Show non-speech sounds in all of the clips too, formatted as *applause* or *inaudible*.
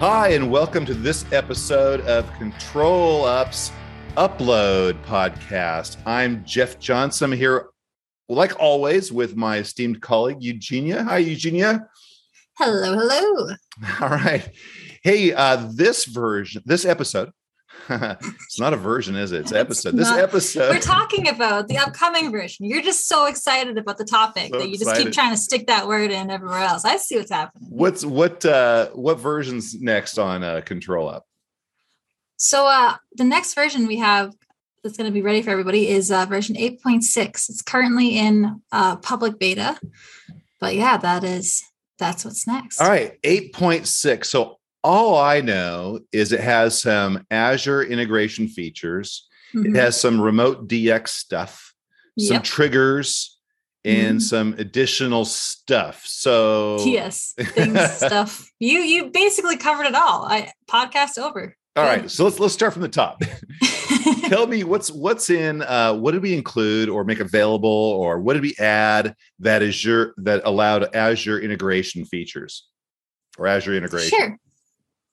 Hi, and welcome to this episode of ControlUp's Upload podcast. I'm Jeff Johnson here, like always, with my esteemed colleague Eugenia. Hi, Eugenia. Hello, hello. *laughs* All right. Hey, uh, this version, this episode, it's not a version, is it? It's episode. It's this not, episode. We're talking about the upcoming version. You're just so excited about the topic so that you just keep trying to stick that word in everywhere else. I see what's happening. What's what uh what version's next on uh control up? So uh the next version we have that's going to be ready for everybody is uh, version 8.6. It's currently in uh, public beta. But yeah, that is that's what's next. All right, 8.6. So all I know is it has some Azure integration features. Mm-hmm. It has some remote DX stuff, yep. some triggers, and mm-hmm. some additional stuff. So yes, *laughs* things, stuff. You you basically covered it all. I podcast over. All Good. right, so let's let's start from the top. *laughs* Tell me what's what's in. Uh, what did we include or make available, or what did we add that Azure that allowed Azure integration features or Azure integration? Sure.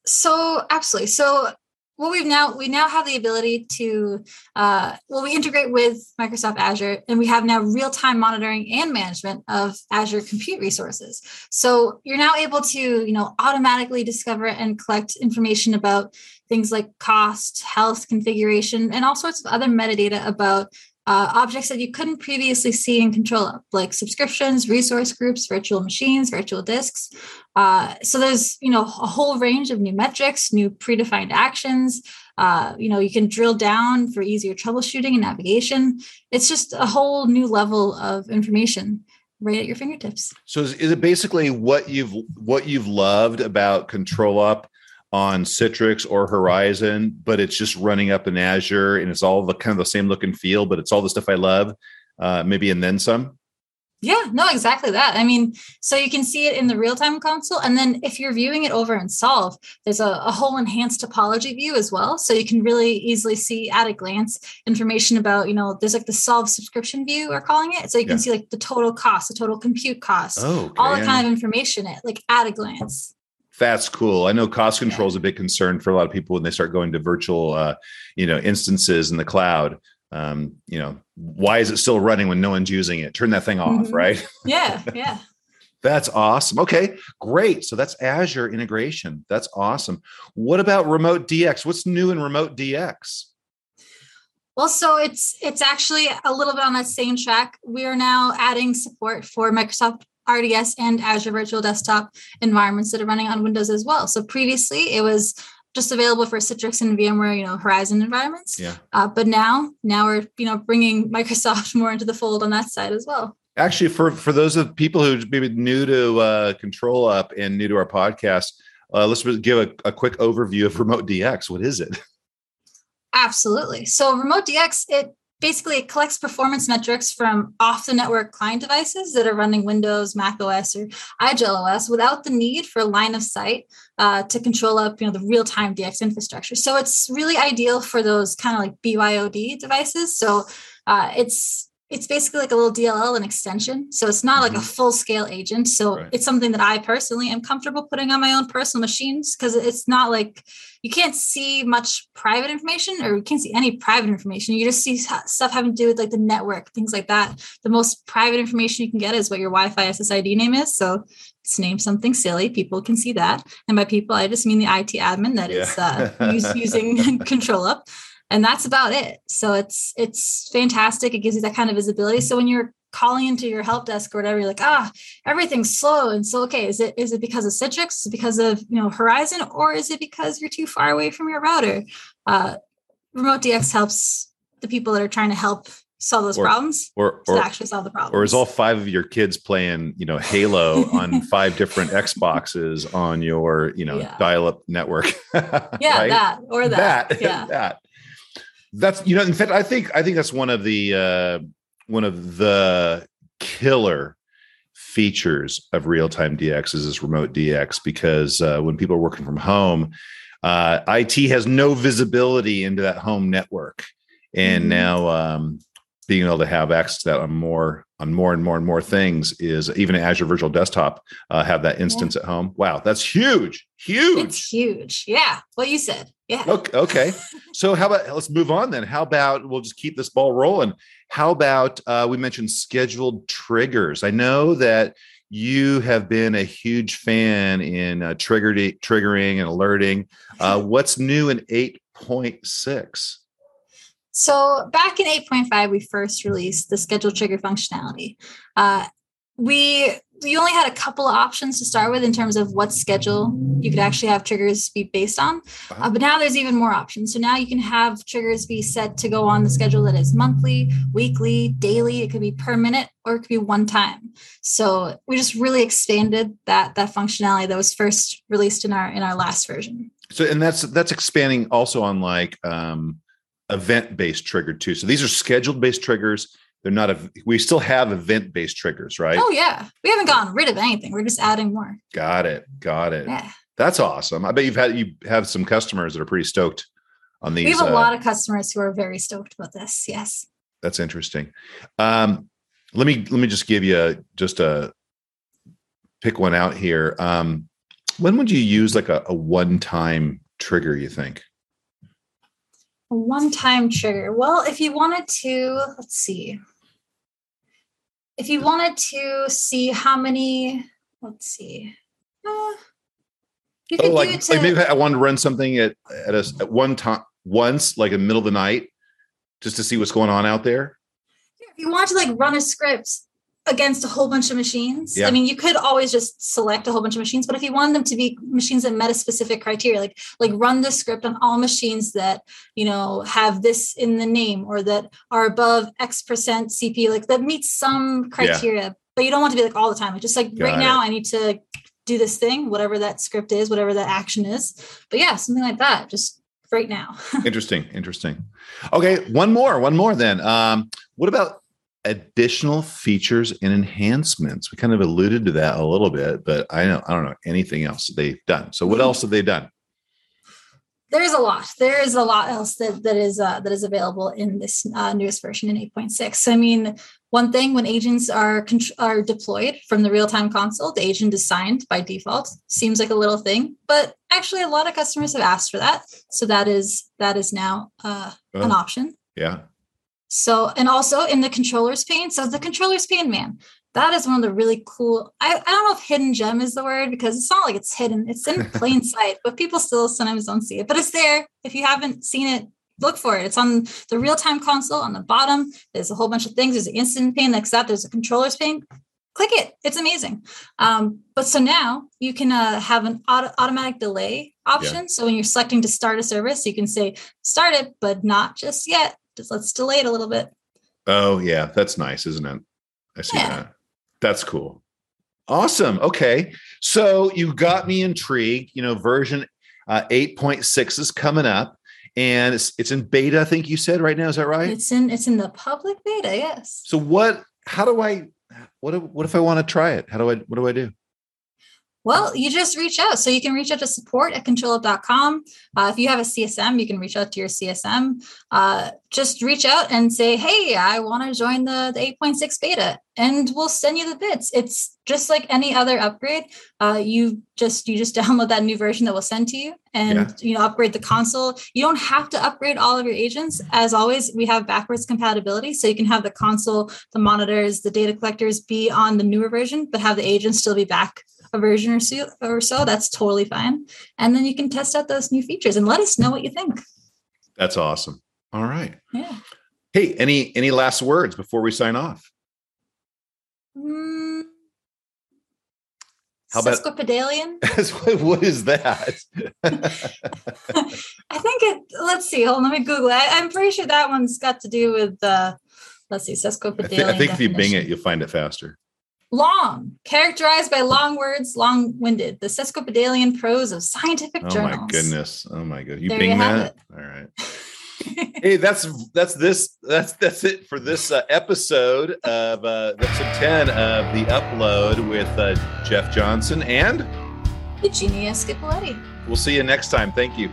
So absolutely. So what we've now we now have the ability to uh, well we integrate with microsoft azure and we have now real-time monitoring and management of azure compute resources so you're now able to you know automatically discover and collect information about things like cost health configuration and all sorts of other metadata about uh, objects that you couldn't previously see and control like subscriptions, resource groups, virtual machines, virtual disks. Uh, so there's you know a whole range of new metrics, new predefined actions. Uh, you know you can drill down for easier troubleshooting and navigation. It's just a whole new level of information right at your fingertips. So is, is it basically what you've what you've loved about ControlUp? On Citrix or Horizon, but it's just running up in Azure and it's all the kind of the same look and feel, but it's all the stuff I love, uh, maybe and then some. Yeah, no, exactly that. I mean, so you can see it in the real time console. And then if you're viewing it over in Solve, there's a, a, whole enhanced topology view as well. So you can really easily see at a glance information about, you know, there's like the Solve subscription view, we're calling it. So you can yeah. see like the total cost, the total compute cost, oh, okay. all the kind of information it like at a glance. That's cool. I know cost control is a big concern for a lot of people when they start going to virtual, uh, you know, instances in the cloud. Um, you know, why is it still running when no one's using it? Turn that thing off, mm-hmm. right? Yeah, *laughs* yeah. that's awesome. Okay, great. So that's Azure integration. That's awesome. What about Remote DX? What's new in Remote DX? Well, so it's it's actually a little bit on that same track. We are now adding support for Microsoft RDS and Azure Virtual Desktop environments that are running on Windows as well. So previously it was just available for Citrix and VMware, you know, Horizon environments. Yeah. Uh, but now, now we're you know bringing *laughs* Microsoft more into the fold on that side as well. Actually, for for those of people who maybe new to uh, ControlUp and new to our podcast, uh, let's give a, a quick overview of *laughs* Remote DX. What is it? Absolutely. So Remote DX it basically it collects performance metrics from off the network client devices that are running Windows, Mac OS, or IGEL OS without the need for line of sight uh, to control up you know the real time DX infrastructure. So it's really ideal for those kind of like BYOD devices. So uh, it's it's basically like a little DLL and extension. So it's not mm-hmm. like a mm-hmm. full scale agent. So right. it's something that I personally am comfortable putting on my own personal machines because it's not like you can't see much private information or you can't see any private information. You just see stuff having to do with like the network, things like that. The most private information you can get is what your Wi Fi SSID name is. So it's named something silly. People can see that. And by people, I just mean the IT admin that yeah. is uh, use, using *laughs* *laughs* ControlUp and that's about it. So it's it's fantastic. It gives you that kind of visibility. So when you're calling into your help desk or whatever you're like ah everything's slow. And so okay is it is it because of citrix? Is it because of you know horizon? Or is it because you're too far away from your router? Uh, remote dx helps the people that are trying to help solve those or, problems or, or actually solve the problem or is all five of your kids playing you know halo on *laughs* five different xboxes on your you know yeah. dial-up network *laughs* yeah right? that or that, that *laughs* yeah. that that's you know in fact i think i think that's one of the uh one of the killer features of real-time dx is this remote dx because uh, when people are working from home uh, it has no visibility into that home network and mm-hmm. now um, being able to have access to that on more on more and more and more things is even Azure Virtual Desktop uh, have that instance yeah. at home. Wow, that's huge, huge. It's huge. Yeah, what you said. Yeah. Okay. okay. so how about let's move on then? How about we'll just keep this ball rolling? How about uh, we mentioned scheduled triggers? I know that you have been a huge fan in uh, triggered, triggering and alerting. Uh, *laughs* what's new in 8.6? So back in 8.5, we first released the schedule trigger functionality. Uh, we we only had a couple of options to start with in terms of what schedule you could actually have triggers be based on. Uh-huh. Uh, but now there's even more options. So now you can have triggers be set to go on the schedule that is monthly, weekly, daily. It could be per minute or it could be one time. So we just really expanded that that functionality that was first released in our in our last version. So and that's that's expanding also on like um event based triggered too. So these are scheduled based triggers. They're not a, we still have event based triggers, right? Oh yeah. We haven't gotten rid of anything. We're just adding more. Got it. Got it. Yeah. That's awesome. I bet you've had you have some customers that are pretty stoked on these. We have a uh, lot of customers who are very stoked about this. Yes. That's interesting. Um, let me let me just give you a, just a pick one out here. Um, when would you use like a, a one time trigger? You think? A one time trigger. Well, if you wanted to, let's see. If you wanted to see how many, let's see. Uh, you oh, like, to, like maybe I wanted to run something at at a at one time once, like in the middle of the night, just to see what's going on out there. If you want to like run a script against a whole bunch of machines. Yeah. I mean, you could always just select a whole bunch of machines, but if you want them to be machines that met a specific criteria, like like run the script on all machines that you know have this in the name or that are above X percent CPU, like that meets some criteria, yeah. but you don't want to be like all the time. Like just like Got right it. now, I need to do this thing, whatever that script is, whatever that action is. But yeah, something like that. Just right now. *laughs* interesting. Interesting. Okay, one more, one more then. Um, what about additional features and enhancements. We kind of alluded to that a little bit, but I don't I don't know anything else they've done. So what else have they done? There's a lot. There is a lot else that that is uh, that is available in this uh, newest version in 8.6. I mean, one thing when agents are are deployed from the real time console, the agent is signed by default. Seems like a little thing, but actually, a lot of customers have asked for that. So that is that is now uh, oh, an option. Yeah. So, and also in the controller's pane. So, the controller's pane, man, that is one of the really cool. I, I don't know if hidden gem is the word because it's not like it's hidden, it's in *laughs* plain sight, but people still sometimes don't see it. But it's there. If you haven't seen it, look for it. It's on the real time console on the bottom. There's a whole bunch of things. There's an instant pane. Next up, there's a controller's pane. Click it. It's amazing. Um, but so now you can uh, have an auto- automatic delay option. Yeah. So when you're selecting to start a service, you can say start it, but not just yet just let's delay it a little bit. Oh yeah, that's nice, isn't it? I see yeah. that. That's cool. Awesome. Okay. So you got me intrigued. You know, version uh, 8.6 is coming up and it's, it's in beta, I think you said right now. Is that right? It's in it's in the public beta, yes. So what how do I what what if I want to try it? How do I what do I do? Well, you just reach out. So you can reach out to support at controlup.com. Uh, if you have a CSM, you can reach out to your CSM. Uh, just reach out and say, hey, I want to join the, the 8.6 beta and we'll send you the bits. It's just like any other upgrade. Uh, you just you just *laughs* download that new version that we'll send to you and yeah. you know upgrade the console. You don't have to upgrade all of your agents. As always, we have backwards compatibility. So you can have the console, the monitors, the data collectors be on the newer version, but have the agents still be back a version or so, or so, that's totally fine. And then you can test out those new features and let us know what you think. That's awesome. All right. Yeah. Hey, any any last words before we sign off? Mm, How about Sesquipedalian? *laughs* what is that? *laughs* I think it. Let's see. Hold on, let me Google it. I, am pretty sure that one's got to do with. Uh, let's see, sesquipedalian. I, th- I think if you Bing it, you'll find it faster long, characterized by long words, long winded, the sesquipedalian prose of scientific oh journals. Oh my goodness. Oh my god. You there bing you that? All right. *laughs* hey, that's that's this that's that's it for this uh, episode of uh, episode 10 of the upload with uh, Jeff Johnson and Eugenia Scipoletti. We'll see you next time. Thank you.